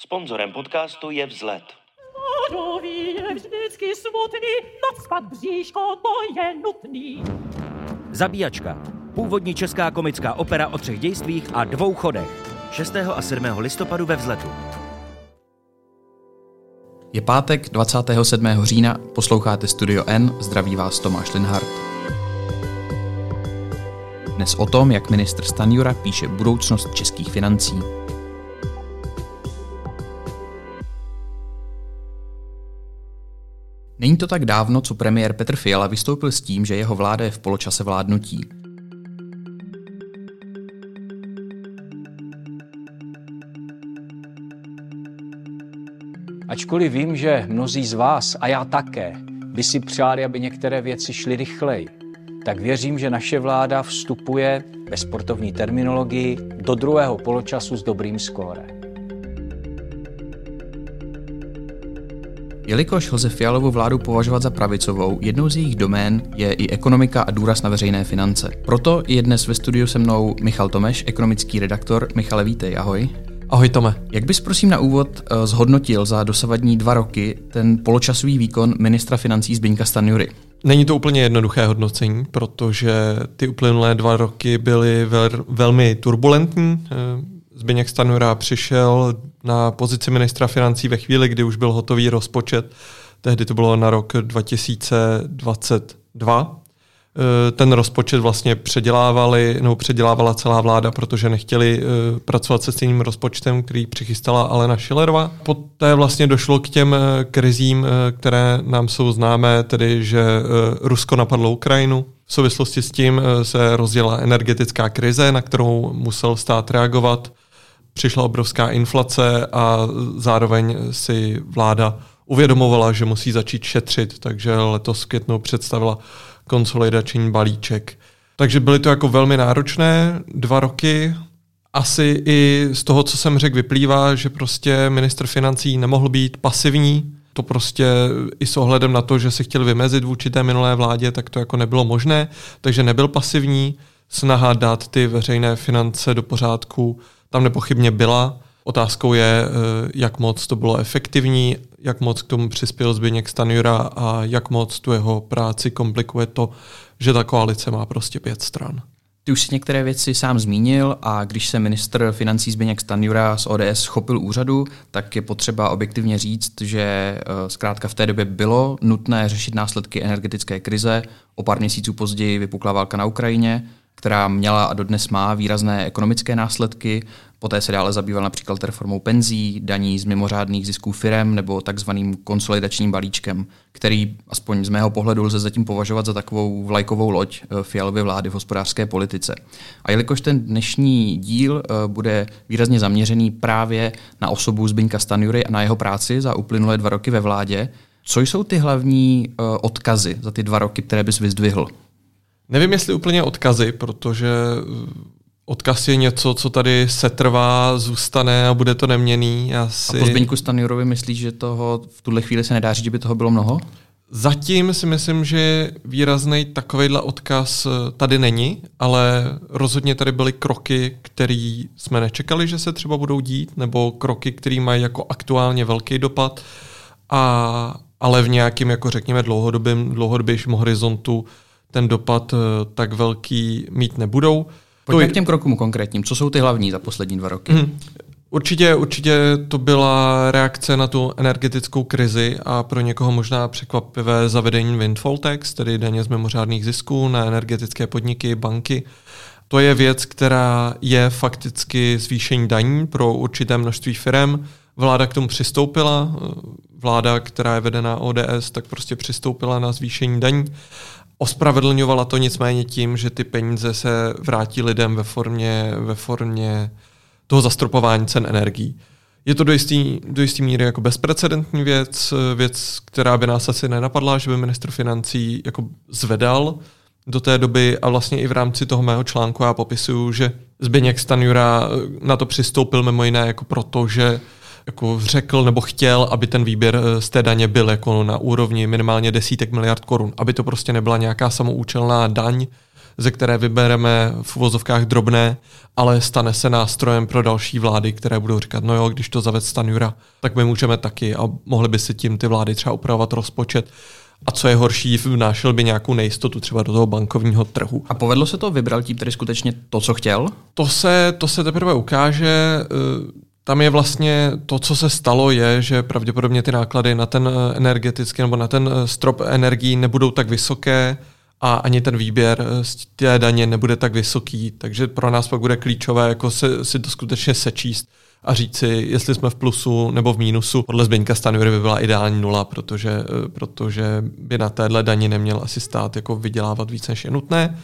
Sponzorem podcastu je Vzlet. Je vždycky smutný, nadspat bříško to je nutný. Zabíjačka. Původní česká komická opera o třech dějstvích a dvou chodech. 6. a 7. listopadu ve vzletu. Je pátek 27. října, posloucháte Studio N, zdraví vás Tomáš Linhardt. Dnes o tom, jak ministr Stanjura píše budoucnost českých financí. Není to tak dávno, co premiér Petr Fiala vystoupil s tím, že jeho vláda je v poločase vládnutí. Ačkoliv vím, že mnozí z vás, a já také, by si přáli, aby některé věci šly rychleji, tak věřím, že naše vláda vstupuje ve sportovní terminologii do druhého poločasu s dobrým skórem. Jelikož lze Fialovu vládu považovat za pravicovou, jednou z jejich domén je i ekonomika a důraz na veřejné finance. Proto je dnes ve studiu se mnou Michal Tomeš, ekonomický redaktor. Michale, vítej, ahoj. Ahoj Tome. Jak bys prosím na úvod eh, zhodnotil za dosavadní dva roky ten poločasový výkon ministra financí Zbyňka Stanjury? Není to úplně jednoduché hodnocení, protože ty uplynulé dva roky byly vel, velmi turbulentní. Zbyněk Stanjura přišel na pozici ministra financí ve chvíli, kdy už byl hotový rozpočet. Tehdy to bylo na rok 2022. Eh, ten rozpočet vlastně předělávali, nebo předělávala celá vláda, protože nechtěli eh, pracovat se stejným rozpočtem, který přichystala Alena Schillerová. Poté vlastně došlo k těm eh, krizím, které nám jsou známé, tedy že Rusko napadlo Ukrajinu. V souvislosti s tím se rozdělila energetická krize, na kterou musel stát reagovat. Přišla obrovská inflace a zároveň si vláda uvědomovala, že musí začít šetřit, takže letos v květnu představila konsolidační balíček. Takže byly to jako velmi náročné dva roky. Asi i z toho, co jsem řekl, vyplývá, že prostě ministr financí nemohl být pasivní. To prostě i s ohledem na to, že se chtěl vymezit vůči té minulé vládě, tak to jako nebylo možné. Takže nebyl pasivní. Snaha dát ty veřejné finance do pořádku tam nepochybně byla. Otázkou je, eh, jak moc to bylo efektivní, jak moc k tomu přispěl Zbyněk Stanjura a jak moc tu jeho práci komplikuje to, že ta koalice má prostě pět stran. Ty už si některé věci sám zmínil a když se ministr financí Zbyněk Stanjura z ODS chopil úřadu, tak je potřeba objektivně říct, že eh, zkrátka v té době bylo nutné řešit následky energetické krize. O pár měsíců později vypukla válka na Ukrajině, která měla a dodnes má výrazné ekonomické následky. Poté se dále zabýval například reformou penzí, daní z mimořádných zisků firem nebo takzvaným konsolidačním balíčkem, který aspoň z mého pohledu lze zatím považovat za takovou vlajkovou loď eh, Fialovy vlády v hospodářské politice. A jelikož ten dnešní díl eh, bude výrazně zaměřený právě na osobu Zbyňka Stanjury a na jeho práci za uplynulé dva roky ve vládě, co jsou ty hlavní eh, odkazy za ty dva roky, které bys vyzdvihl? Nevím, jestli úplně odkazy, protože odkaz je něco, co tady setrvá, zůstane a bude to neměný. Asi... A po Zbyňku Stanjurovi myslíš, že toho v tuhle chvíli se nedá říct, že by toho bylo mnoho? Zatím si myslím, že výrazný takovýhle odkaz eh, tady není, ale rozhodně tady byly kroky, které jsme nečekali, že se třeba budou dít, nebo kroky, které mají jako aktuálně velký dopad, a, ale v nějakém, jako řekněme, dlouhodobém, dlouhodobějším horizontu ten dopad eh, tak velký mít nebudou. Pojďme to... k těm krokům konkrétním. Co jsou ty hlavní za poslední dva roky? Hmm. Určitě, určitě to byla reakce na tu energetickou krizi a pro někoho možná překvapivé zavedení windfall tax, tedy daně z mimořádných zisků na energetické podniky, banky. To je věc, která je fakticky zvýšení daní pro určité množství firm. Vláda k tomu přistoupila, vláda, která je vedená ODS, tak prostě přistoupila na zvýšení daní. Ospravedlňovala to nicméně tím, že ty peníze se vrátí lidem ve formě, ve formě toho zastropování cen energií. Je to do jistý, do jistý míry jako bezprecedentní věc, věc, která by nás asi nenapadla, že by ministr financí jako zvedal do té doby a vlastně i v rámci toho mého článku já popisuju, že Zbyněk Stanjura na to přistoupil mimo jiné jako proto, že jako řekl nebo chtěl, aby ten výběr eh, z té daně byl jako na úrovni minimálně desítek miliard korun, aby to prostě nebyla nějaká samoučelná daň ze které vybereme v uvozovkách drobné, ale stane se nástrojem pro další vlády, které budou říkat, no jo, když to zaved Stanjura, tak my můžeme taky a mohli by si tím ty vlády třeba upravovat rozpočet. A co je horší, vnášel by nějakou nejistotu třeba do toho bankovního trhu. A povedlo se to? Vybral tím tedy skutečně to, co chtěl? To se, to se teprve ukáže. Eh, tam je vlastně to, co se stalo, je, že pravděpodobně ty náklady na ten eh, energetický nebo na ten eh, strop energií nebudou tak vysoké a ani ten výběr z té daně nebude tak vysoký. Takže pro nás pak bude klíčové jako se, si to skutečně sečíst a říci, jestli jsme v plusu nebo v mínusu. Podle Zbyňka Stanjury by byla ideální nula, protože, eh, protože by na téhle dani neměl asi stát jako vydělávat více, než je nutné.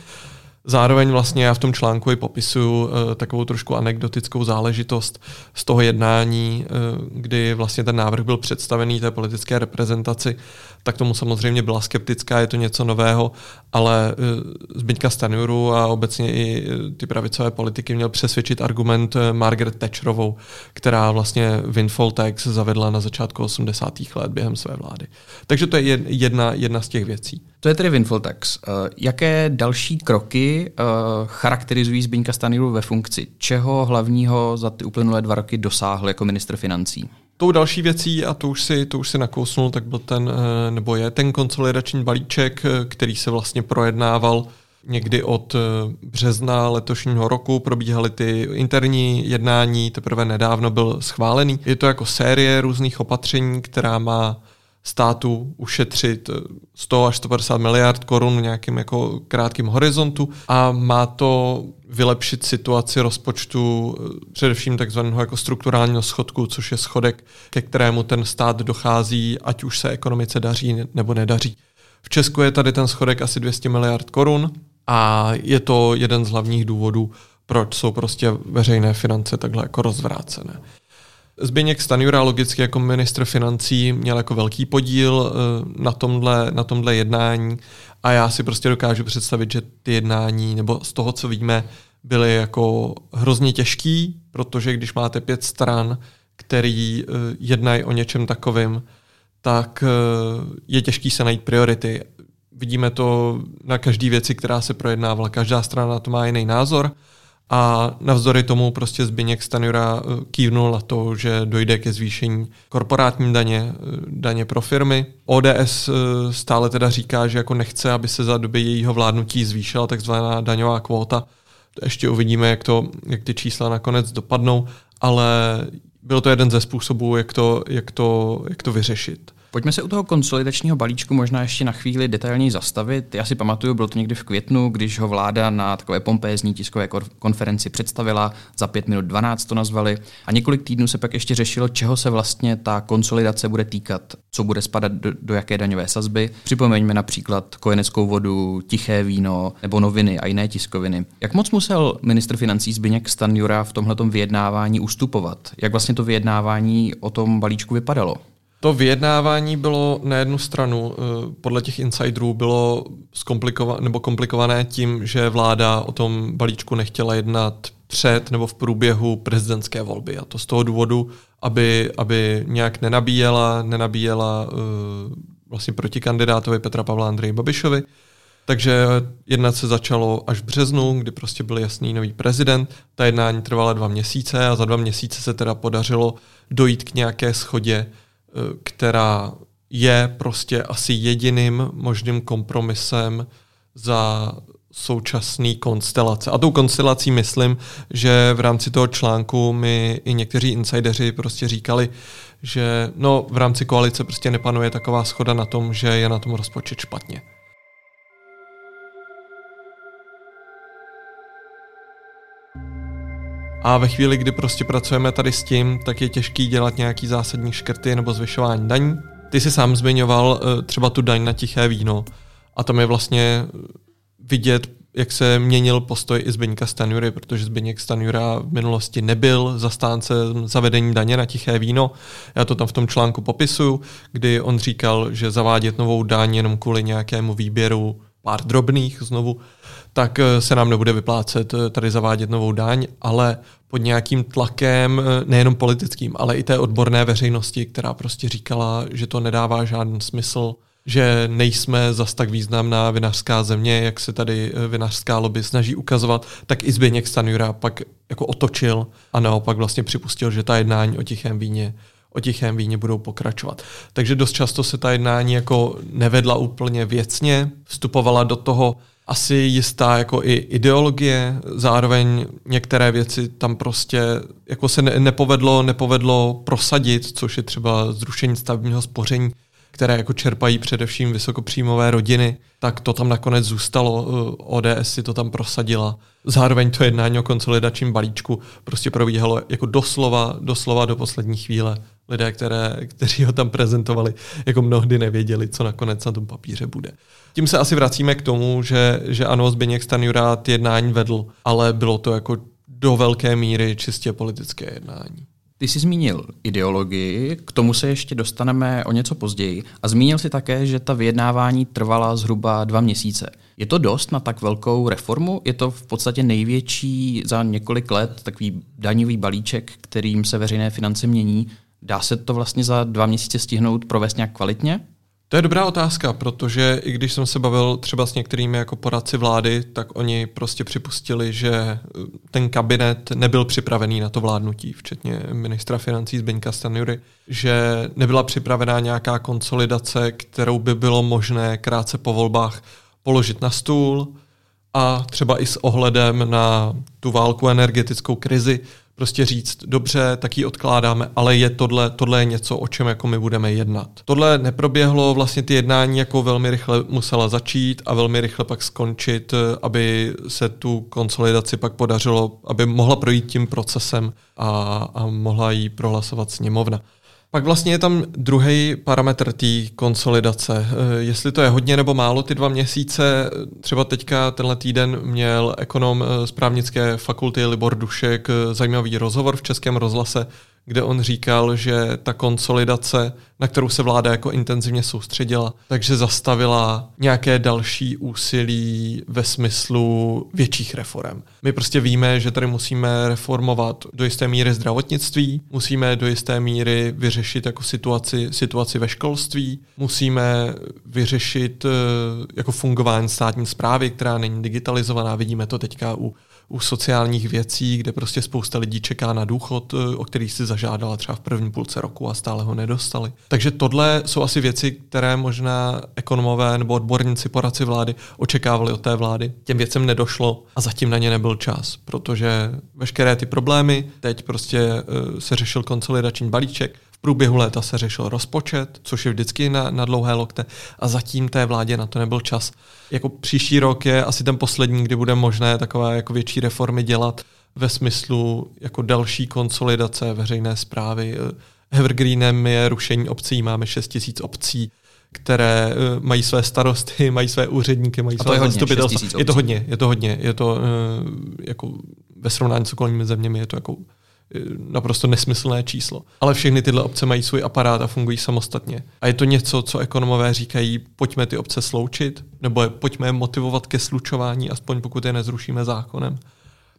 Zároveň vlastně já v tom článku i popisuju uh, takovou trošku anekdotickou záležitost z toho jednání, uh, kdy vlastně ten návrh byl představený té politické reprezentaci, tak tomu samozřejmě byla skeptická, je to něco nového, ale uh, Zbyňka Stanjuru a obecně i ty pravicové politiky měl přesvědčit argument Margaret Thatcherovou, která vlastně windfall tax zavedla na začátku 80. let během své vlády. Takže to je jedna, jedna z těch věcí. To je tedy windfall. Uh, jaké další kroky uh, charakterizují Zbyňka Stanjuru ve funkci? Čeho hlavního za ty uplynulé dva roky dosáhl jako ministr financí? Tou další věcí, a to už si, to už si nakousnul, tak byl ten, eh, nebo je ten konsolidační balíček, který se vlastně projednával někdy od března letošního roku. Probíhaly ty interní jednání, teprve nedávno byl schválený. Je to jako série různých opatření, která má státu ušetřit 100 až 150 miliard korun v nějakém jako krátkém horizontu a má to vylepšit situaci rozpočtu eh, především takzvaného jako strukturálního schodku, což je schodek, ke kterému ten stát dochází, ať už se ekonomice daří nebo nedaří. V Česku je tady ten schodek asi 200 miliard korun a je to jeden z hlavních důvodů, proč jsou prostě veřejné finance takhle jako rozvrácené. Zběněk Stanjura logicky jako ministr financí měl jako velký podíl eh, na tomhle, na tomhle jednání a já si prostě dokážu představit, že ty jednání, nebo z toho, co víme, byly jako hrozně těžký, protože když máte pět stran, který eh, jednají o něčem takovým, tak eh, je těžký se najít priority. Vidíme to na každé věci, která se projednávala. Každá strana to má jiný názor a navzdory tomu prostě Zbigněk Stanjura eh, kývnul na to, že dojde ke zvýšení korporátní daně, eh, daně pro firmy. ODS eh, stále teda říká, že jako nechce, aby se za doby jejího vládnutí zvýšila takzvaná daňová kvóta. Ještě uvidíme, jak, to, jak ty čísla nakonec dopadnou, ale byl to jeden ze způsobů, jak to, jak to, jak to vyřešit. Pojďme se u toho konsolidačního balíčku možná ještě na chvíli detailněji zastavit. Já si pamatuju, bylo to někdy v květnu, když ho vláda na takové pompézní tiskové konferenci představila, za 5 minut 12 to nazvali, a několik týdnů se pak ještě řešilo, čeho se vlastně ta konsolidace bude týkat, co bude spadat do, do jaké daňové sazby. Připomeňme například kojeneckou vodu, tiché víno nebo noviny a jiné tiskoviny. Jak moc musel ministr financí Zbyněk Stanjura v tomhletom vyjednávání ustupovat? Jak vlastně to vyjednávání o tom balíčku vypadalo? To vyjednávání bylo na jednu stranu, eh, podle těch insiderů, bylo zkomplikované, nebo komplikované tím, že vláda o tom balíčku nechtěla jednat před nebo v průběhu prezidentské volby. A to z toho důvodu, aby, aby nějak nenabíjela, nenabíjela uh, vlastně proti kandidátovi Petra Pavla Andrej Babišovi. Takže jednat se začalo až v březnu, kdy prostě byl jasný nový prezident. Ta jednání trvala dva měsíce a za dva měsíce se teda podařilo dojít k nějaké schodě která je prostě asi jediným možným kompromisem za současný konstelace. A tou konstelací myslím, že v rámci toho článku mi i někteří insideři prostě říkali, že no, v rámci koalice prostě nepanuje taková schoda na tom, že je na tom rozpočet špatně. A ve chvíli, kdy prostě pracujeme tady s tím, tak je těžký dělat nějaký zásadní škrty nebo zvyšování daní. Ty jsi sám zmiňoval eh, třeba tu daň na tiché víno a tam je vlastně vidět, jak se měnil postoj i Zbyňka Stanjury, protože Zbyněk Stanjura v minulosti nebyl zastánce zavedení daně na tiché víno. Já to tam v tom článku popisuju, kdy on říkal, že zavádět novou daň jenom kvůli nějakému výběru pár drobných znovu, tak eh, se nám nebude vyplácet eh, tady zavádět novou daň, ale pod nějakým tlakem, eh, nejenom politickým, ale i té odborné veřejnosti, která prostě říkala, že to nedává žádný smysl, že nejsme zas tak významná vinařská země, jak se tady vinařská lobby snaží ukazovat, tak i Zběněk Stanjura pak jako otočil a naopak vlastně připustil, že ta jednání o tichém víně o tichém víně budou pokračovat. Takže dost často se ta jednání jako nevedla úplně věcně, vstupovala do toho asi jistá jako i ideologie, zároveň některé věci tam prostě jako se ne, nepovedlo, nepovedlo prosadit, což je třeba zrušení stavebního spoření, které jako čerpají především vysokopříjmové rodiny, tak to tam nakonec zůstalo. ODS si to tam prosadila. Zároveň to jednání o konsolidačním balíčku prostě probíhalo jako doslova, doslova do poslední chvíle. Lidé, které, kteří ho tam prezentovali, jako mnohdy nevěděli, co nakonec na tom papíře bude. Tím se asi vracíme k tomu, že, že ano, Zbigněk Stanjura jednání vedl, ale bylo to jako do velké míry čistě politické jednání. Ty jsi zmínil ideologii, k tomu se ještě dostaneme o něco později a zmínil si také, že ta vyjednávání trvala zhruba dva měsíce. Je to dost na tak velkou reformu? Je to v podstatě největší za několik let takový daňový balíček, kterým se veřejné finance mění. Dá se to vlastně za dva měsíce stihnout provést nějak kvalitně? To je dobrá otázka, protože i když jsem se bavil třeba s některými jako poradci vlády, tak oni prostě připustili, že eh, ten kabinet nebyl připravený na to vládnutí, včetně ministra financí Zbyňka Stanjury, že nebyla připravená nějaká konsolidace, kterou by bylo možné krátce po volbách položit na stůl a třeba i s ohledem na tu válku energetickou krizi prostě říct, dobře, tak ji odkládáme, ale je tohle, tohle je něco, o čem jako my budeme jednat. Tohle neproběhlo, vlastně ty jednání jako velmi rychle musela začít a velmi rychle pak skončit, aby se tu konsolidaci pak podařilo, aby mohla projít tím procesem a, a mohla ji prohlasovat sněmovna. Pak vlastně je tam druhý parametr té konsolidace. Eh, jestli to je hodně nebo málo ty dva měsíce, třeba teďka tenhle týden měl ekonom z právnické fakulty Libor Dušek eh, zajímavý rozhovor v Českém rozhlase, kde on říkal, že ta konsolidace, na kterou se vláda jako intenzivně soustředila, takže zastavila nějaké další úsilí ve smyslu větších reform. My prostě víme, že tady musíme reformovat do jisté míry zdravotnictví, musíme do jisté míry vyřešit jako situaci, situaci ve školství, musíme vyřešit eh, jako fungování státní zprávy, která není digitalizovaná. Vidíme to teďka u u sociálních věcí, kde prostě spousta lidí čeká na důchod, eh, o který si zažádala třeba v první půlce roku a stále ho nedostali. Takže tohle jsou asi věci, které možná ekonomové nebo odborníci, poradci vlády očekávali od té vlády. Těm věcem nedošlo a zatím na ně nebyl čas, protože veškeré ty problémy, teď prostě eh, se řešil konsolidační balíček, průběhu léta se řešil rozpočet, což je vždycky na, na dlouhé lokte a zatím té vládě na to nebyl čas. Jako příští rok je asi ten poslední, kdy bude možné takové jako větší reformy dělat ve smyslu jako další konsolidace veřejné zprávy. Evergreenem je rušení obcí, máme 6 tisíc obcí, které uh, mají své starosty, mají své úředníky, mají své zastupitelstva. Je to hodně, je to hodně, je to uh, jako ve srovnání s okolními zeměmi je to jako naprosto nesmyslné číslo. Ale všechny tyhle obce mají svůj aparát a fungují samostatně. A je to něco, co ekonomové říkají, pojďme ty obce sloučit, nebo je, pojďme je motivovat ke slučování, aspoň pokud je nezrušíme zákonem.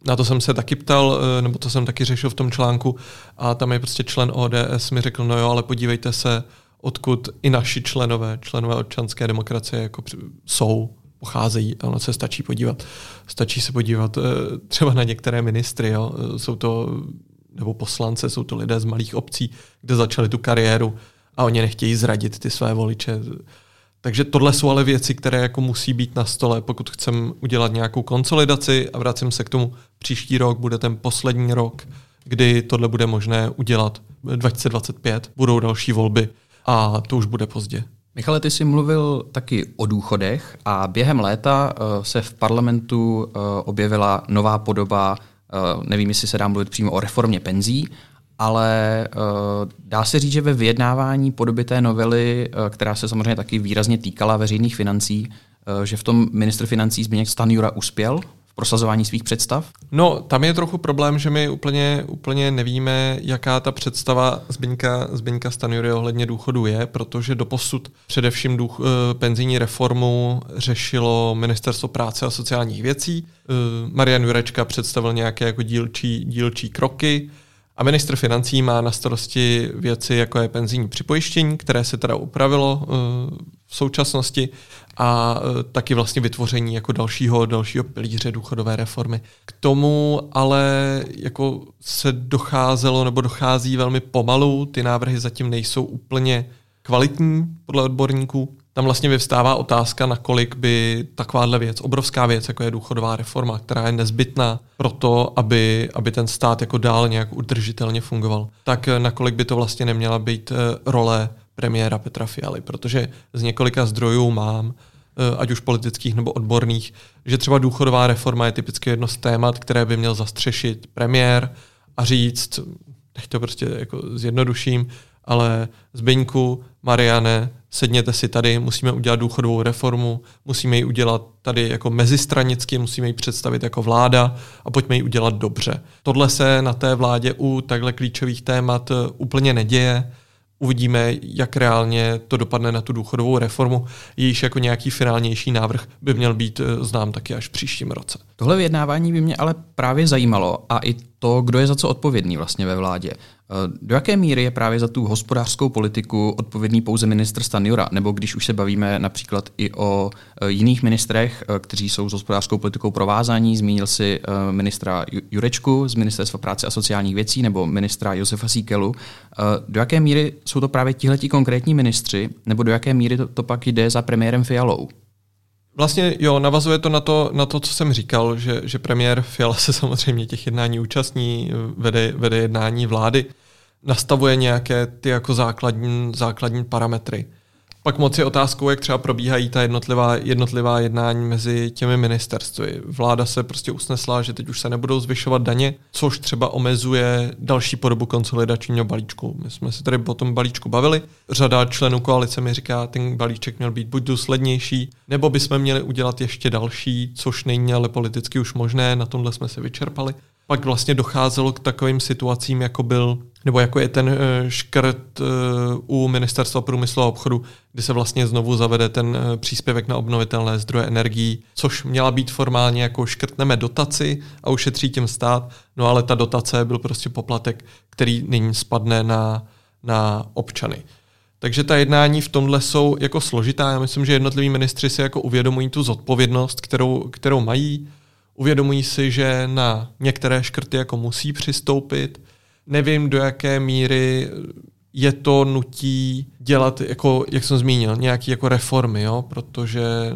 Na to jsem se taky ptal, eh, nebo to jsem taky řešil v tom článku a tam je prostě člen ODS mi řekl, no jo, ale podívejte se, odkud i naši členové, členové občanské demokracie jako jsou, pocházejí ono se stačí podívat. Stačí se podívat eh, třeba na některé ministry, jo. jsou to nebo poslance, jsou to lidé z malých obcí, kde začali tu kariéru a oni nechtějí zradit ty své voliče. Takže tohle jsou ale věci, které jako musí být na stole, pokud chceme udělat nějakou konsolidaci a vracím se k tomu, příští rok bude ten poslední rok, kdy tohle bude možné udělat. 2025 budou další volby a to už bude pozdě. Michale, ty jsi mluvil taky o důchodech a během léta uh, se v parlamentu uh, objevila nová podoba Eh, nevím, jestli se dá mluvit přímo o reformě penzí, ale uh, dá se říct, že ve vyjednávání podoby té novely, uh, která se samozřejmě taky výrazně týkala veřejných financí, že v tom ministr financí Zbigněk Stanjura uspěl prosazování svých představ? No, tam je trochu problém, že my úplně, úplně nevíme, jaká ta představa Zbigněka, Zbigněka Stanjury ohledně důchodu je, protože doposud především duch, uh, penzijní reformu řešilo Ministerstvo práce a sociálních věcí, Eh, Marian Jurečka představil nějaké jako dílčí, dílčí kroky a ministr financí má na starosti věci, jako je penzijní připojištění, které se teda upravilo eh, v současnosti a e, taky vlastně vytvoření jako dalšího, dalšího pilíře důchodové reformy. K tomu ale jako se docházelo nebo dochází velmi pomalu, ty návrhy zatím nejsou úplně kvalitní podle odborníků. Tam vlastně vyvstává otázka, nakolik by takováhle věc, obrovská věc, jako je důchodová reforma, která je nezbytná pro to, aby, aby ten stát jako dál nějak udržitelně fungoval, tak nakolik by to vlastně neměla být e, role premiéra Petra Fialy, protože z několika zdrojů mám, eh, ať už politických nebo odborných, že třeba důchodová reforma je typicky jedno z témat, které by měl zastřešit premiér a říct, teď to prostě jako zjednoduším, ale Zbyňku, Mariane, sedněte si tady, musíme udělat důchodovou reformu, musíme ji udělat tady jako mezistranicky, musíme ji představit jako vláda a pojďme ji udělat dobře. Tohle se na té vládě u takhle klíčových témat eh, úplně neděje uvidíme, jak reálně to dopadne na tu důchodovou reformu. Jejíž jako nějaký finálnější návrh by měl být eh, znám taky až v příštím roce. Tohle vyjednávání by mě ale právě zajímalo a i to, kdo je za co odpovědný vlastně ve vládě. Do jaké míry je právě za tu hospodářskou politiku odpovědný pouze ministr Stanjura? Nebo když už se bavíme například i o eh, jiných ministrech, eh, kteří jsou s hospodářskou politikou provázaní, zmínil si ministra Jurečku z Ministerstva práce a sociálních věcí nebo ministra Josefa Síkelu. Do jaké míry jsou to právě tihleti konkrétní ministři, nebo do jaké míry to, to pak jde za premiérem Fialou? Vlastně jo, navazuje to na to, na to co jsem říkal, že, že premiér Fiala se samozřejmě těch jednání účastní, vede, vede jednání vlády, nastavuje nějaké ty jako základní, základní parametry. Pak moc je otázkou, jak třeba probíhají ta jednotlivá, jednotlivá jednání mezi těmi ministerstvy. Vláda se prostě usnesla, že teď už se nebudou zvyšovat daně, což třeba omezuje další podobu konsolidačního balíčku. My jsme se tady o tom balíčku bavili. Řada členů koalice mi říká, ten balíček měl být buď důslednější, nebo bychom měli udělat ještě další, což není ale politicky už možné, na tomhle jsme se vyčerpali pak vlastně docházelo k takovým situacím, jako byl, nebo jako je ten eh, škrt eh, u Ministerstva průmyslu a obchodu, kdy se vlastně znovu zavede ten eh, příspěvek na obnovitelné zdroje energií, což měla být formálně jako škrtneme dotaci a ušetří tím stát, no ale ta dotace byl prostě poplatek, který nyní spadne na, na občany. Takže ta jednání v tomhle jsou jako složitá. Já myslím, že jednotliví ministři si jako uvědomují tu zodpovědnost, kterou, kterou mají Uvědomují si, že na některé škrty jako musí přistoupit. Nevím, do jaké míry je to nutí dělat, jako, jak jsem zmínil, nějaké jako reformy, jo? protože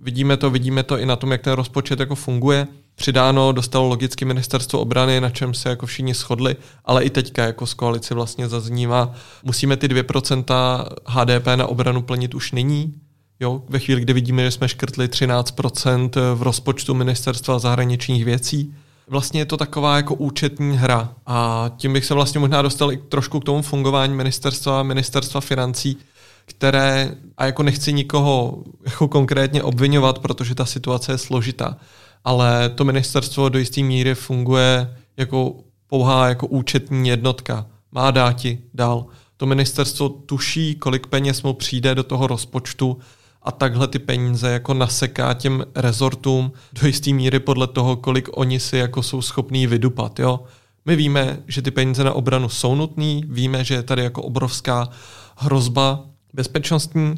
vidíme to, vidíme to i na tom, jak ten rozpočet jako funguje. Přidáno dostalo logicky ministerstvo obrany, na čem se jako všichni shodli, ale i teďka jako z koalici vlastně zaznívá, musíme ty 2% HDP na obranu plnit už nyní, Jo, ve chvíli, kdy vidíme, že jsme škrtli 13% v rozpočtu ministerstva zahraničních věcí, vlastně je to taková jako účetní hra. A tím bych se vlastně možná dostal i trošku k tomu fungování ministerstva, ministerstva financí, které, a jako nechci nikoho jako konkrétně obvinovat, protože ta situace je složitá, ale to ministerstvo do jisté míry funguje jako pouhá jako účetní jednotka. Má dáti dál. To ministerstvo tuší, kolik peněz mu přijde do toho rozpočtu a takhle ty peníze jako naseká těm rezortům do jisté míry podle toho, kolik oni si jako jsou schopní vydupat. Jo? My víme, že ty peníze na obranu jsou nutné, víme, že je tady jako obrovská hrozba bezpečnostní,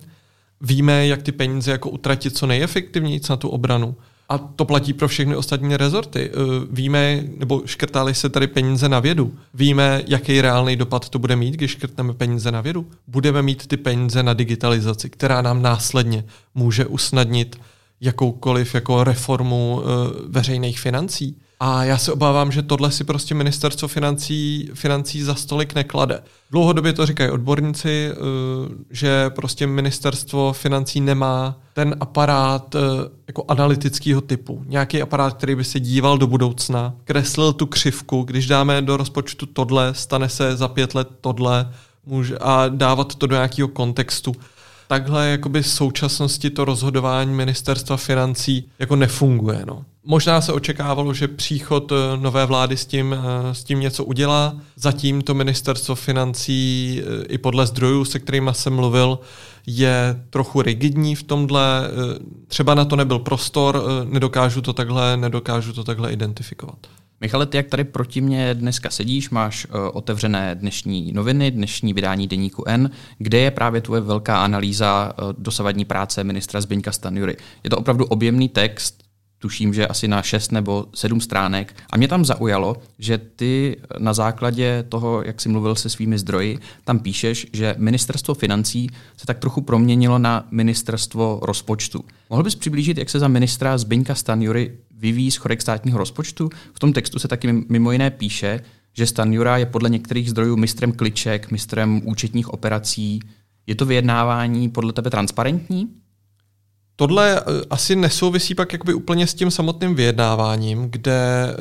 víme, jak ty peníze jako utratit co nejefektivněji na tu obranu. A to platí pro všechny ostatní rezorty. Eh, víme, nebo škrtali se tady peníze na vědu. Víme, jaký reálný dopad to bude mít, když škrtneme peníze na vědu. Budeme mít ty peníze na digitalizaci, která nám následně může usnadnit jakoukoliv jako reformu eh, veřejných financí. A já se obávám, že tohle si prostě ministerstvo financí, financí za stolik neklade. Dlouhodobě to říkají odborníci, eh, že prostě ministerstvo financí nemá ten aparát eh, jako analytického typu. Nějaký aparát, který by se díval do budoucna, kreslil tu křivku, když dáme do rozpočtu tohle, stane se za pět let tohle může, a dávat to do nějakého kontextu takhle jakoby v současnosti to rozhodování ministerstva financí jako nefunguje. No. Možná se očekávalo, že příchod eh, nové vlády s tím, eh, s tím něco udělá. Zatím to ministerstvo financí eh, i podle zdrojů, se kterými jsem mluvil, je trochu rigidní v tomhle. Třeba na to nebyl prostor, nedokážu to takhle, nedokážu to takhle identifikovat. Michale, ty jak tady proti mě dneska sedíš, máš otevřené dnešní noviny, dnešní vydání deníku N, kde je právě tvoje velká analýza dosavadní práce ministra Zbyňka Stanjury. Je to opravdu objemný text, tuším, že asi na 6 nebo 7 stránek. A mě tam zaujalo, že ty na základě toho, jak jsi mluvil se svými zdroji, tam píšeš, že ministerstvo financí se tak trochu proměnilo na ministerstvo rozpočtu. Mohl bys přiblížit, jak se za ministra Zbyňka Stanjury vyvíjí schodek státního rozpočtu? V tom textu se taky mimo jiné píše, že Stanjura je podle některých zdrojů mistrem kliček, mistrem účetních operací. Je to vyjednávání podle tebe transparentní? Tohle eh, asi nesouvisí pak jakoby úplně s tím samotným vyjednáváním, kde eh,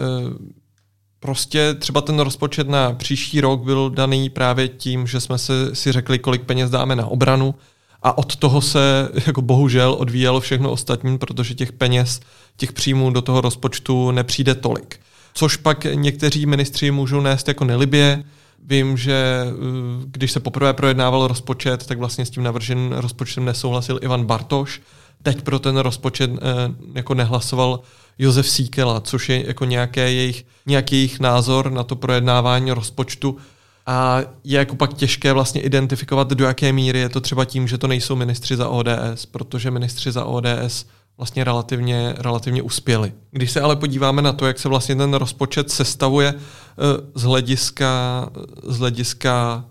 prostě třeba ten rozpočet na příští rok byl daný právě tím, že jsme si řekli, kolik peněz dáme na obranu a od toho se jako bohužel odvíjelo všechno ostatní, protože těch peněz, těch příjmů do toho rozpočtu nepřijde tolik. Což pak někteří ministři můžou nést jako nelibě. Vím, že eh, když se poprvé projednával rozpočet, tak vlastně s tím navrženým rozpočtem nesouhlasil Ivan Bartoš, teď pro ten rozpočet eh, jako nehlasoval Josef Síkela, což je jako nějaké jejich, nějaký jejich názor na to projednávání rozpočtu. A je jako pak těžké vlastně identifikovat, do jaké míry je to třeba tím, že to nejsou ministři za ODS, protože ministři za ODS vlastně relativně, relativně uspěli. Když se ale podíváme na to, jak se vlastně ten rozpočet sestavuje eh, z hlediska, z hlediska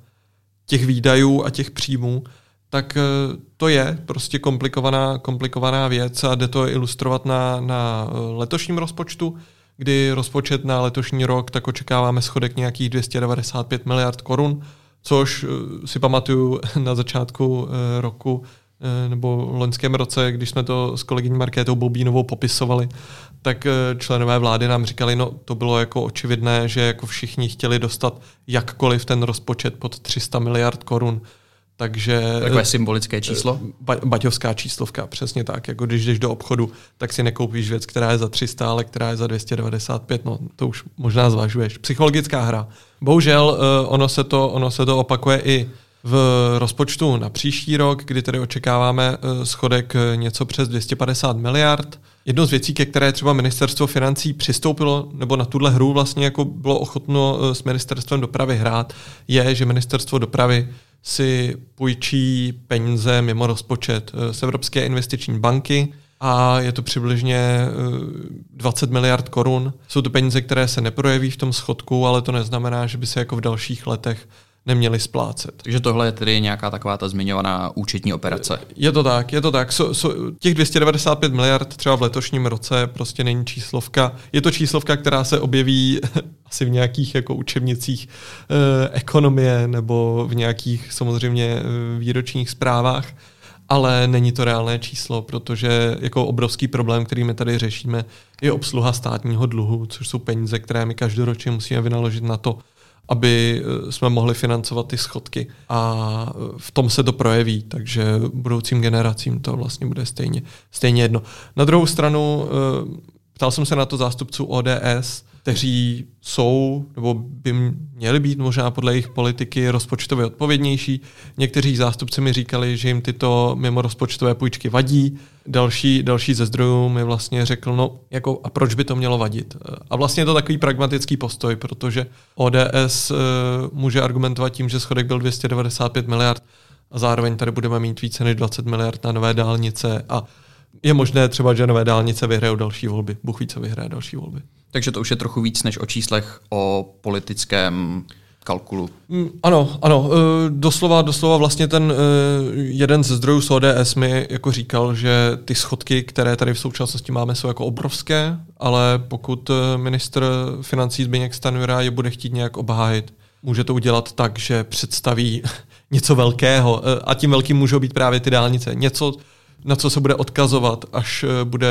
těch výdajů a těch příjmů, tak eh, to je prostě komplikovaná, komplikovaná věc a jde to ilustrovat na, na eh, letošním rozpočtu, kdy rozpočet na letošní rok tak očekáváme schodek nějakých 295 miliard korun, což eh, si pamatuju na začátku roku nebo v loňském roce, když jsme to s kolegyní Markétou Bobínovou popisovali, tak členové vlády nám říkali, no to bylo jako očividné, že jako všichni chtěli dostat jakkoliv ten rozpočet pod 300 miliard korun. Takže, Takové symbolické číslo? Eh, ba- baťovská číslovka, přesně tak. Jako když jdeš do obchodu, tak si nekoupíš věc, která je za 300, ale která je za 295. No, to už možná zvažuješ. Psychologická hra. Bohužel uh, ono, se to, ono se to opakuje i v rozpočtu na příští rok, kdy tedy očekáváme schodek něco přes 250 miliard. Jednou z věcí, ke které třeba ministerstvo financí přistoupilo, nebo na tuhle hru vlastně jako bylo ochotno s ministerstvem dopravy hrát, je, že ministerstvo dopravy si půjčí peníze mimo rozpočet eh, z Evropské investiční banky a je to přibližně 20 eh, miliard korun. Jsou to peníze, které se neprojeví v tom schodku, ale to neznamená, že by se jako v dalších letech neměli splácet. Takže tohle je tedy nějaká taková ta zmiňovaná účetní operace. Je to tak, je to tak. So, so, těch 295 miliard třeba v letošním roce prostě není číslovka. Je to číslovka, která se objeví asi v nějakých jako učebnicích eh, ekonomie nebo v nějakých samozřejmě eh, výročních zprávách, ale není to reálné číslo, protože jako obrovský problém, který my tady řešíme, je obsluha státního dluhu, což jsou peníze, které my každoročně musíme vynaložit na to, aby eh, jsme mohli financovat ty schodky. A eh, v tom se to projeví, takže budoucím generacím to vlastně bude stejně, stejně jedno. Na druhou stranu, eh, ptal jsem se na to zástupců ODS, kteří jsou nebo by měli být možná podle jejich politiky rozpočtově odpovědnější. Někteří zástupci mi říkali, že jim tyto mimo rozpočtové půjčky vadí. Další, další ze zdrojů mi vlastně řekl, no jako a proč by to mělo vadit? A vlastně je to takový pragmatický postoj, protože ODS eh, může argumentovat tím, že schodek byl 295 miliard a zároveň tady budeme mít více než 20 miliard na nové dálnice a je možné třeba, že nové dálnice vyhrajou další volby. Bůh ví, co vyhraje další volby. Takže to už je trochu víc než o číslech o politickém kalkulu. Mm, ano, ano, e, doslova, doslova vlastně ten e, jeden ze zdrojů z ODS mi jako říkal, že ty schodky, které tady v současnosti máme, jsou jako obrovské, ale pokud e, ministr financí Zbigněk Stanjura je bude chtít nějak obhájit, může to udělat tak, že představí něco velkého a tím velkým můžou být právě ty dálnice. Něco, na co se bude odkazovat, až eh, bude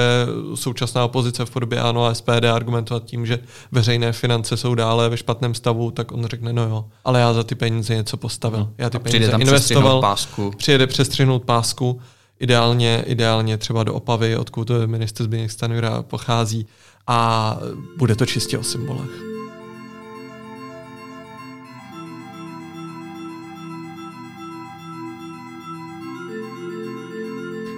současná opozice v podobě ANO a SPD argumentovat tím, že veřejné finance jsou dále ve špatném stavu, tak on řekne, no jo, ale já za ty peníze něco postavil. Já ty a peníze tam investoval, pásku. přijede přestřihnout pásku, ideálně, ideálně třeba do Opavy, odkud minister Zbigněk Stanjura pochází a bude to čistě o symbolech.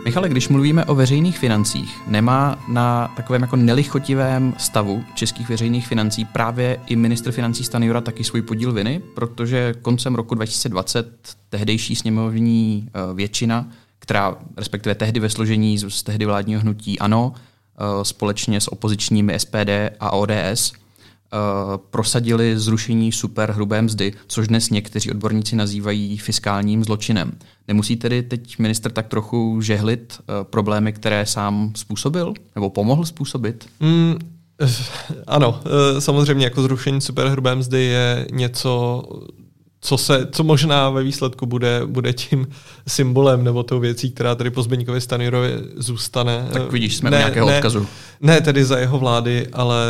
Michale, když mluvíme o veřejných financích, nemá na takovém jako nelichotivém stavu českých veřejných financí právě i ministr financí Stanjura taky svůj podíl viny, protože koncem roku 2020 tehdejší sněmovní eh, většina, která respektive tehdy ve složení z tehdy vládního hnutí ANO, eh, společně s opozičními SPD a ODS, Eh, prosadili zrušení superhrubé mzdy, což dnes někteří odborníci nazývají fiskálním zločinem. Nemusí tedy teď minister tak trochu žehlit uh, problémy, které sám způsobil nebo pomohl způsobit? Mm, ano, eh, samozřejmě jako zrušení superhrubé mzdy je něco, co, se, co možná ve výsledku bude, bude tím symbolem nebo tou věcí, která tady po Zbeňkovi Stanirovi zůstane. Tak vidíš, jsme ne, u nějakého ne, odkazu. Ne tedy za jeho vlády, ale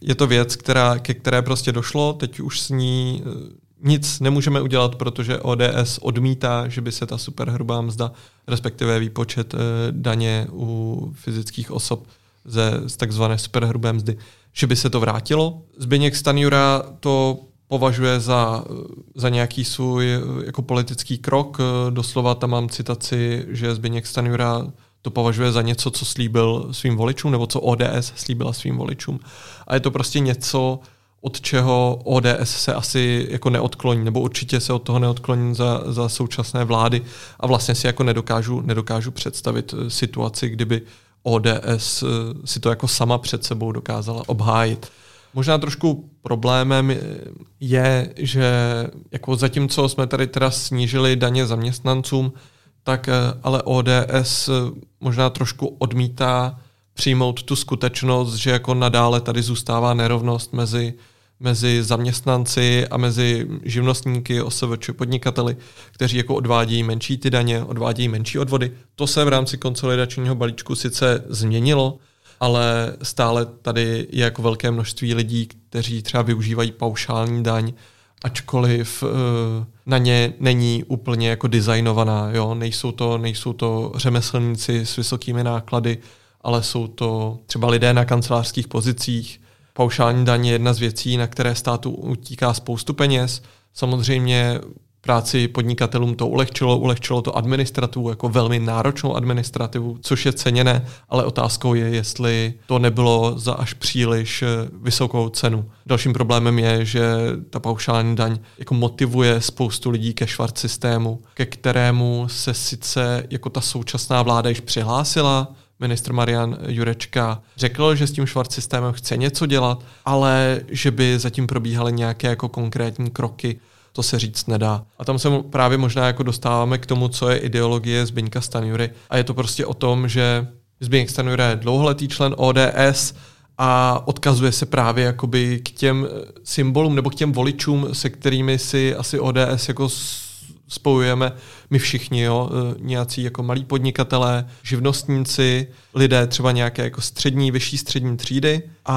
je to věc, která, ke které prostě došlo, teď už s ní eh, nic nemůžeme udělat, protože ODS odmítá, že by se ta superhrubá mzda, respektive výpočet eh, daně u fyzických osob ze z takzvané superhrubé mzdy, že by se to vrátilo. Zbyněk Stanjura to považuje za, eh, za nějaký svůj jako politický krok. Doslova tam mám citaci, že Zbyněk Stanjura to považuje za něco, co slíbil svým voličům, nebo co ODS slíbila svým voličům. A je to prostě něco, od čeho ODS se asi jako neodkloní, nebo určitě se od toho neodkloní za, za současné vlády a vlastně si jako nedokážu, nedokážu představit eh, situaci, kdyby ODS eh, si to jako sama před sebou dokázala obhájit. Možná trošku problémem je, že jako zatímco jsme tady teda snížili daně zaměstnancům, tak eh, ale ODS možná trošku odmítá přijmout tu skutečnost, že jako nadále tady zůstává nerovnost mezi, mezi zaměstnanci a mezi živnostníky, OSVČ, podnikateli, kteří jako odvádí menší ty daně, odvádí menší odvody. To se v rámci konsolidačního balíčku sice změnilo, ale stále tady je jako velké množství lidí, kteří třeba využívají paušální daň, ačkoliv uh, na ně není úplně jako designovaná. Jo? Nejsou, to, nejsou to řemeslníci s vysokými náklady, ale jsou to třeba lidé na kancelářských pozicích. Paušální daň je jedna z věcí, na které státu utíká spoustu peněz. Samozřejmě práci podnikatelům to ulehčilo, ulehčilo to administrativu, jako velmi náročnou administrativu, což je ceněné, ale otázkou je, jestli to nebylo za až příliš eh, vysokou cenu. Dalším problémem je, že ta paušální daň jako motivuje spoustu lidí ke švart systému, ke kterému se sice jako ta současná vláda již přihlásila, ministr Marian Jurečka řekl, že s tím švart systémem chce něco dělat, ale že by zatím probíhaly nějaké jako konkrétní kroky to se říct nedá. A tam se právě možná jako dostáváme k tomu, co je ideologie Zbyňka Stanjury. A je to prostě o tom, že Zbyněk Stanjura je dlouholetý člen ODS a odkazuje se právě jakoby k těm symbolům nebo k těm voličům, se kterými si asi ODS jako spojujeme my všichni, jo, e, nějací jako malí podnikatelé, živnostníci, lidé třeba nějaké jako střední, vyšší střední třídy a,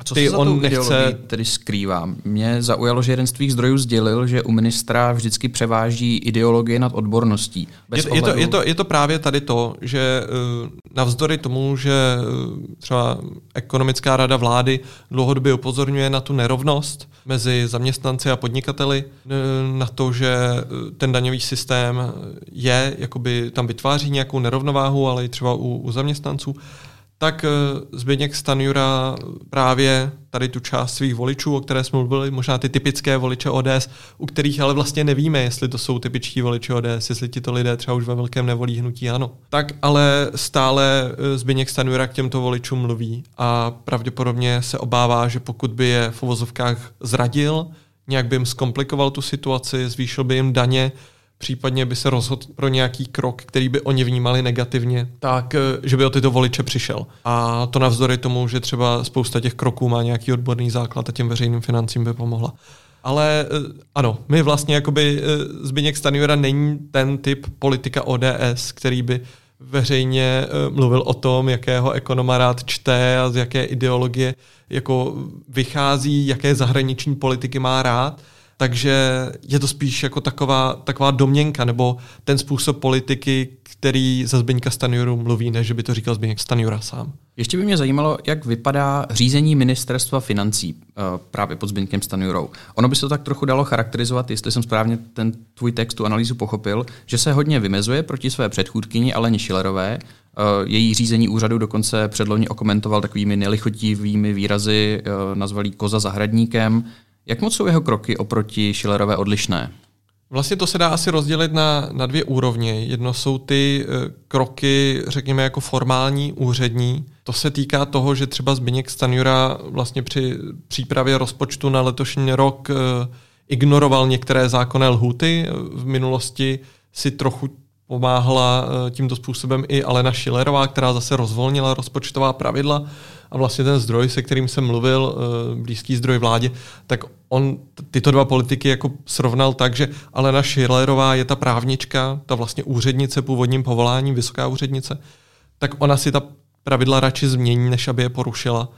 a co ty se on nechce... tedy skrývá? Mě zaujalo, že jeden z tvých zdrojů sdělil, že u ministra vždycky převáží ideologie nad odborností. Bez je, je, to, je, to, je to právě tady to, že uh, navzdory tomu, že uh, třeba ekonomická rada vlády dlouhodobě upozorňuje na tu nerovnost mezi zaměstnanci a podnikateli, na to, že ten daňový systém systém je, jakoby tam vytváří nějakou nerovnováhu, ale i třeba u, u zaměstnanců, tak eh, Zbigněk Stanjura právě tady tu část svých voličů, o které jsme mluvili, možná ty typické voliče ODS, u kterých ale vlastně nevíme, jestli to jsou typičtí voliči ODS, jestli ti to lidé třeba už ve velkém nevolí hnutí ano. Tak ale stále eh, Zbigněk Stanjura k těmto voličům mluví a pravděpodobně se obává, že pokud by je v uvozovkách zradil, nějak by jim zkomplikoval tu situaci, zvýšil by jim daně, případně by se rozhodl pro nějaký krok, který by oni vnímali negativně, tak eh, že by o tyto voliče přišel. A to navzdory tomu, že třeba spousta těch kroků má nějaký odborný základ a těm veřejným financím by pomohla. Ale eh, ano, my vlastně jakoby eh, Zbigněk Stanjura není ten typ politika ODS, který by veřejně mluvil o tom, jakého ekonoma rád čte a z jaké ideologie jako vychází, jaké zahraniční politiky má rád Takže je to spíš jako taková, taková domněnka nebo ten způsob politiky, který za Zbyňka Stanjuru mluví, než by to říkal Zbyněk Stanjura sám. Ještě by mě zajímalo, jak vypadá řízení ministerstva financí uh, právě pod Zbyňkem Stanjurou. Ono by se to tak trochu dalo charakterizovat, jestli jsem správně ten tvůj text, tu analýzu pochopil, že se hodně vymezuje proti své předchůdkyni Aleně Šilerové, Uh, její řízení úřadu dokonce předlovně okomentoval takovými nelichotivými výrazy, uh, nazvalý koza zahradníkem. Jak moc jsou jeho kroky oproti Schillerové odlišné? Vlastně to se dá asi rozdělit na, na dvě úrovně. Jedno jsou ty e, kroky, řekněme, jako formální, úřední. To se týká toho, že třeba Zbigněk Stanjura vlastně při přípravě rozpočtu na letošní rok e, ignoroval některé zákonné lhuty. V minulosti si trochu pomáhla e, tímto způsobem i Alena Šilerová, která zase rozvolnila rozpočtová pravidla a vlastně ten zdroj, se kterým jsem mluvil, eh, blízký zdroj vládě, tak on tyto dva politiky jako srovnal tak, že Alena Schillerová je ta právnička, ta vlastně úřednice původním povoláním, vysoká úřednice, tak ona si ta pravidla radši změní, než aby je porušila.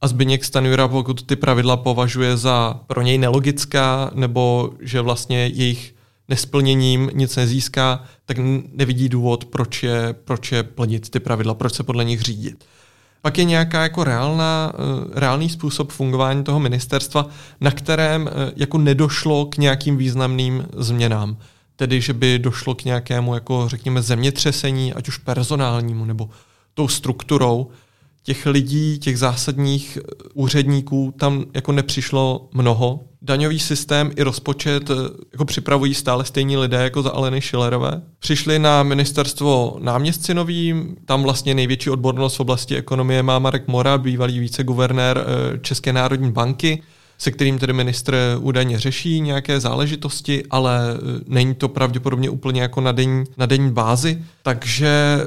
A Zbyněk Stanjura, pokud ty pravidla považuje za pro něj nelogická, nebo že vlastně jejich nesplněním nic nezíská, tak nevidí důvod, proč je, proč je plnit ty pravidla, proč se podle nich řídit. Pak je nějaká jako reálná, eh, reálný způsob fungování toho ministerstva, na kterém eh, jako nedošlo k nějakým významným změnám. Tedy, že by došlo k nějakému, jako řekněme, zemětřesení, ať už personálnímu nebo tou strukturou, těch lidí, těch zásadních eh, úředníků tam jako nepřišlo mnoho. Daňový systém i rozpočet eh, jako připravují stále stejní lidé jako za Aleny Schillerové. Přišli na ministerstvo náměstci novým, tam vlastně největší odbornost v oblasti ekonomie má Marek Mora, bývalý viceguvernér eh, České národní banky se kterým tedy ministr údajně řeší nějaké záležitosti, ale e, není to pravděpodobně úplně jako na denní, na denní bázi. Takže e,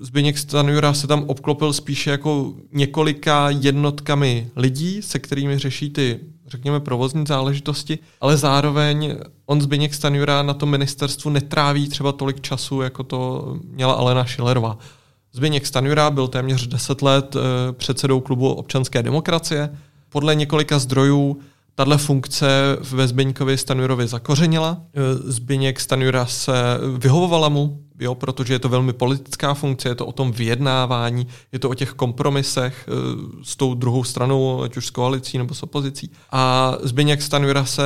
Zbigněk Stanjura se tam obklopil spíše jako několika jednotkami lidí, se kterými řeší ty řekněme, provozní záležitosti, ale zároveň on Zbigněk Stanjura na tom ministerstvu netráví třeba tolik času, jako to měla Alena Šilerová. Zbigněk Stanjura byl téměř 10 let e, předsedou klubu občanské demokracie, podle několika zdrojů tahle funkce ve Zbyňkovi Stanjurovi zakořenila. E, Zbyněk Stanjura se vyhovovala mu, jo, protože je to velmi politická funkce, je to o tom vyjednávání, je to o těch kompromisech e, s tou druhou stranou, ať už s koalicí nebo s opozicí. A Zbyněk Stanjura se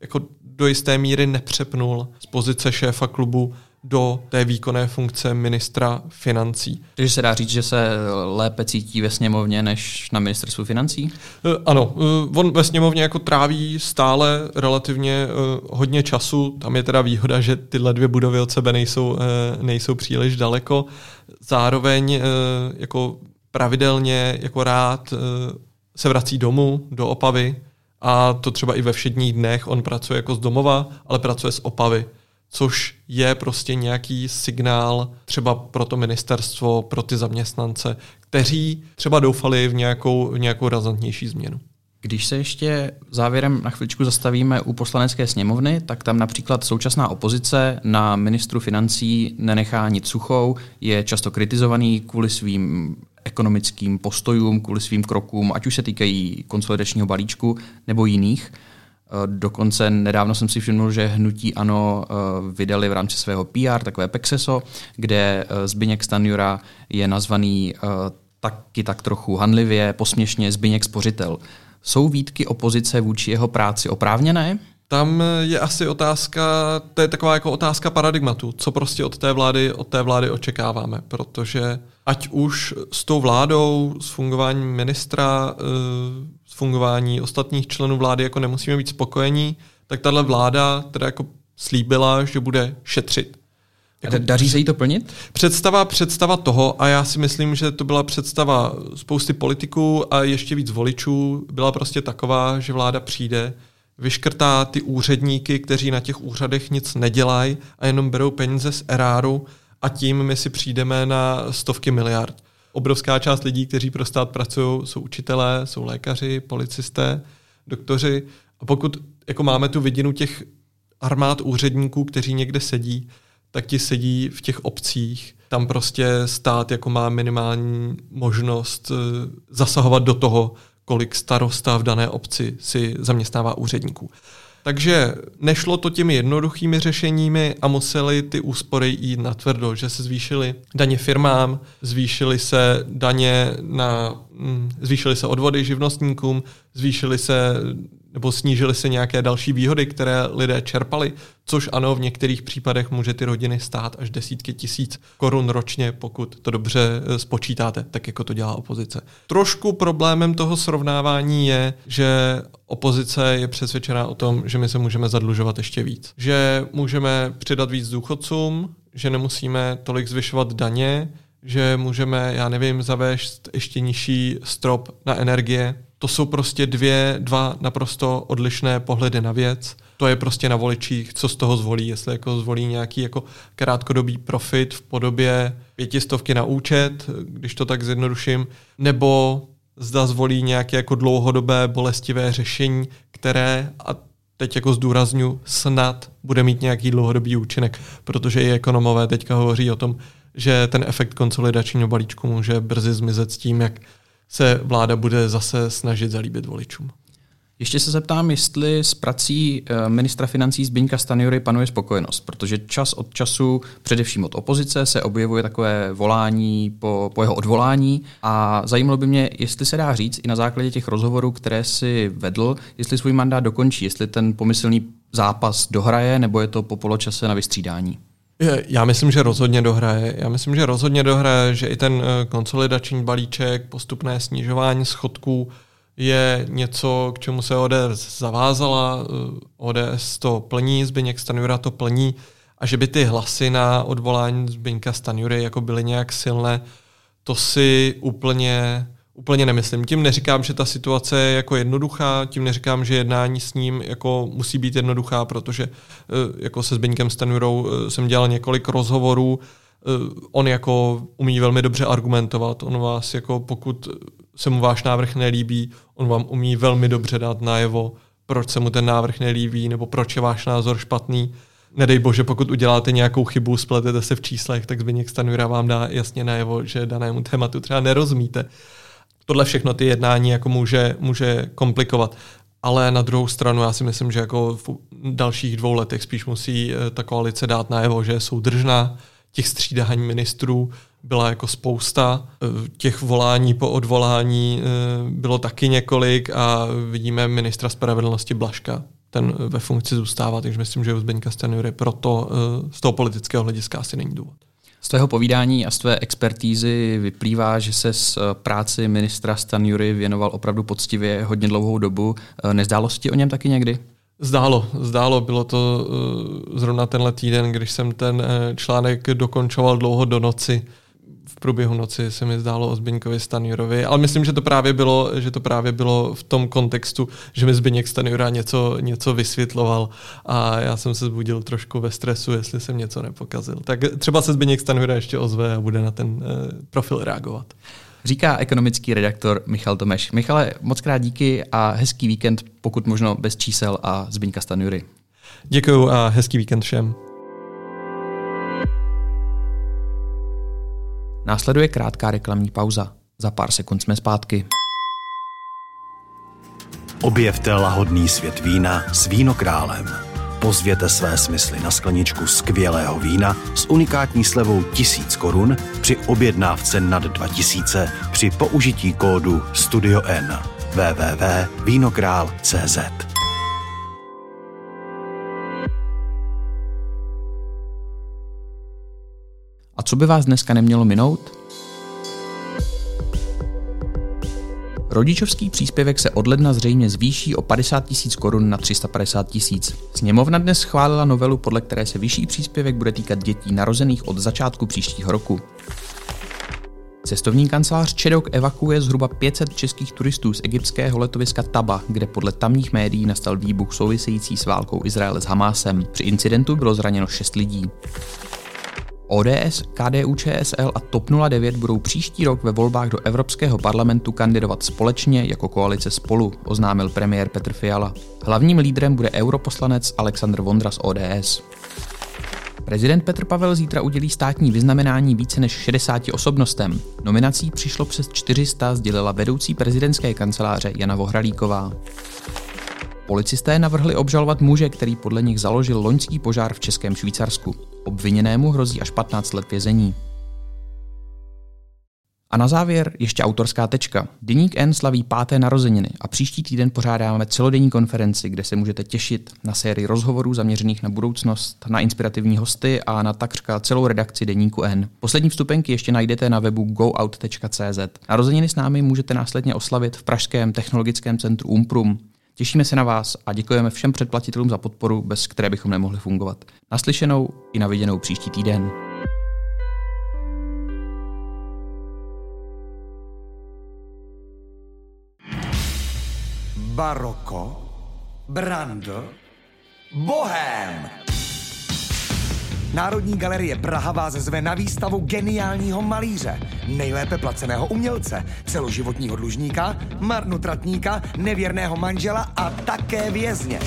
jako do jisté míry nepřepnul z pozice šéfa klubu do té výkonné funkce ministra financí. Takže se dá říct, že se lépe cítí ve sněmovně než na ministerstvu financí? Eh, ano, eh, on ve sněmovně jako tráví stále relativně eh, hodně času. Tam je teda výhoda, že tyhle dvě budovy od sebe nejsou, nejsou příliš daleko. Zároveň jako pravidelně jako rád se vrací domů do Opavy a to třeba i ve všedních dnech. On pracuje jako z domova, ale pracuje z Opavy což je prostě nějaký signál třeba pro to ministerstvo, pro ty zaměstnance, kteří třeba doufali v nějakou, v nějakou razantnější změnu. Když se ještě závěrem na chviličku zastavíme u poslanecké sněmovny, tak tam například současná opozice na ministru financí nenechá nic suchou, je často kritizovaný kvůli svým ekonomickým postojům, kvůli svým krokům, ať už se týkají konsolidačního balíčku nebo jiných. Eh, dokonce nedávno jsem si všiml, že hnutí ANO eh, vydali v rámci svého PR takové Pexeso, kde eh, Zbyněk Stanjura je nazvaný taky tak trochu hanlivě, posměšně Zbyněk Spořitel. Jsou výtky opozice vůči jeho práci oprávněné? Tam je asi otázka, to je taková jako otázka paradigmatu, co prostě od té vlády, od té vlády očekáváme, protože ať už s tou vládou, s fungováním ministra, s fungování ostatních členů vlády jako nemusíme být spokojení, tak tahle vláda teda jako slíbila, že bude šetřit. Jako, Daří se jí to plnit? Představa, představa toho, a já si myslím, že to byla představa spousty politiků a ještě víc voličů, byla prostě taková, že vláda přijde, vyškrtá ty úředníky, kteří na těch úřadech nic nedělají a jenom berou peníze z eráru a tím my si přijdeme na stovky miliard. Obrovská část lidí, kteří pro stát pracují, jsou učitelé, jsou lékaři, policisté, doktoři. A pokud jako máme tu vidinu těch armád úředníků, kteří někde sedí, tak ti sedí v těch obcích. Tam prostě stát jako má minimální možnost eh, zasahovat do toho, kolik starosta v dané obci si zaměstnává úředníků. Takže nešlo to těmi jednoduchými řešeními a museli ty úspory jít na tvrdo, že se zvýšily daně firmám, zvýšily se daně na, mm, zvýšily se odvody živnostníkům, zvýšily se nebo snížily se nějaké další výhody, které lidé čerpali, což ano, v některých případech může ty rodiny stát až desítky tisíc korun ročně, pokud to dobře eh, spočítáte, tak jako to dělá opozice. Trošku problémem toho srovnávání je, že opozice je přesvědčená o tom, že my se můžeme zadlužovat ještě víc. Že můžeme přidat víc důchodcům, že nemusíme tolik zvyšovat daně, že můžeme, já nevím, zavést ještě nižší strop na energie, to jsou prostě dvě, dva naprosto odlišné pohledy na věc. To je prostě na voličích, co z toho zvolí, jestli jako zvolí nějaký jako krátkodobý profit v podobě pětistovky na účet, když to tak zjednoduším, nebo zda zvolí nějaké jako dlouhodobé bolestivé řešení, které, a teď jako zdůraznu, snad bude mít nějaký dlouhodobý účinek, protože i ekonomové teďka hovoří o tom, že ten efekt konsolidačního balíčku může brzy zmizet s tím, jak se vláda bude zase snažit zalíbit voličům. Ještě se zeptám, jestli s prací eh, ministra financí Zbyňka Stanjury panuje spokojenost, protože čas od času, především od opozice, se objevuje takové volání po, po jeho odvolání a zajímalo by mě, jestli se dá říct i na základě těch rozhovorů, které si vedl, jestli svůj mandát dokončí, jestli ten pomyslný zápas dohraje, nebo je to po poločase na vystřídání. Já myslím, že rozhodně dohraje. Já myslím, že rozhodně dohraje, že i ten eh, konsolidační balíček, postupné snižování schodků je něco, k čemu se ODS zavázala. Eh, ODS to plní, Zbyněk Stanjura to plní a že by ty hlasy na odvolání Zbyňka Stanjury jako byly nějak silné, to si úplně úplně nemyslím. Tím neříkám, že ta situace je jako jednoduchá, tím neříkám, že jednání s ním jako musí být jednoduchá, protože eh, jako se Zbyňkem Stanurou eh, jsem dělal několik rozhovorů, eh, on jako umí velmi dobře argumentovat, on vás jako pokud se mu váš návrh nelíbí, on vám umí velmi dobře dát najevo, proč se mu ten návrh nelíbí, nebo proč je váš názor špatný. Nedej bože, pokud uděláte nějakou chybu, spletete se v číslech, tak Zbyněk Stanura vám dá jasně najevo, že danému tématu třeba nerozumíte tohle všechno ty jednání jako může, může komplikovat. Ale na druhou stranu já si myslím, že jako v dalších dvou letech spíš musí eh, ta koalice dát najevo, že je soudržná. Těch střídání ministrů byla jako spousta. Eh, těch volání po odvolání eh, bylo taky několik a vidíme ministra spravedlnosti Blaška. Ten ve funkci zůstává, takže myslím, že u Zbeňka Stanjury proto z toho politického hlediska asi není důvod. Z tvého povídání a z tvé expertízy vyplývá, že se s eh, práci ministra Stanjury věnoval opravdu poctivě hodně dlouhou dobu. Eh, nezdálo se ti o něm taky někdy? Zdálo, zdálo. Bylo to uh, zrovna tenhle týden, když jsem ten článek dokončoval dlouho do noci v průběhu noci se mi zdálo o Zbyňkovi Stanjurovi, ale myslím, že to právě bylo, že to právě bylo v tom kontextu, že mi Zbyněk Stanjura něco, něco vysvětloval a já jsem se zbudil trošku ve stresu, jestli jsem něco nepokazil. Tak třeba se Zbyněk Stanjura ještě ozve a bude na ten uh, profil reagovat. Říká ekonomický redaktor Michal Tomeš. Michale, moc krát díky a hezký víkend, pokud možno bez čísel a Zbyňka Stanjury. Děkuju a hezký víkend všem. Následuje krátká reklamní pauza. Za pár sekund jsme zpátky. Objevte lahodný svět vína s vínokrálem. Pozvěte své smysly na skleničku skvělého vína s unikátní slevou 1000 korun při objednávce nad 2000 při použití kódu Studio N co by vás dneska nemělo minout? Rodičovský příspěvek se od ledna zřejmě zvýší o 50 tisíc korun na 350 tisíc. Sněmovna dnes schválila novelu, podle které se vyšší příspěvek bude týkat dětí narozených od začátku příštího roku. Cestovní kancelář Čedok evakuuje zhruba 500 českých turistů z egyptského letoviska Taba, kde podle tamních médií nastal výbuch související s válkou Izraele s Hamásem. Při incidentu bylo zraněno 6 lidí. ODS, KDU, ČSL a TOP 09 budou příští rok ve volbách do Evropského parlamentu kandidovat společně jako koalice spolu, oznámil premiér Petr Fiala. Hlavním lídrem bude europoslanec Aleksandr Vondra z ODS. Prezident Petr Pavel zítra udělí státní vyznamenání více než 60 osobnostem. Nominací přišlo přes 400, sdělila vedoucí prezidentské kanceláře Jana Vohralíková. Policisté navrhli obžalovat muže, který podle nich založil loňský požár v Českém Švýcarsku. Obviněnému hrozí až 15 let vězení. A na závěr ještě autorská tečka. Deník N slaví páté narozeniny a příští týden pořádáme celodenní konferenci, kde se můžete těšit na sérii rozhovorů zaměřených na budoucnost, na inspirativní hosty a na takřka celou redakci Deníku N. Poslední vstupenky ještě najdete na webu goout.cz. Narozeniny s námi můžete následně oslavit v Pražském technologickém centru Umprum. Těšíme se na vás a děkujeme všem předplatitelům za podporu, bez které bychom nemohli fungovat. Naslyšenou i na viděnou příští týden. baroko, brando, bohem. Národní galerie Praha vás zve na výstavu geniálního malíře, nejlépe placeného umělce, celoživotního dlužníka, marnotratníka, nevěrného manžela a také vězně.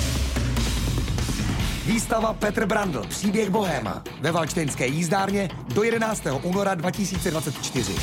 Výstava Petr Brandl, příběh Bohéma ve Valčtejnské jízdárně do 11. února 2024.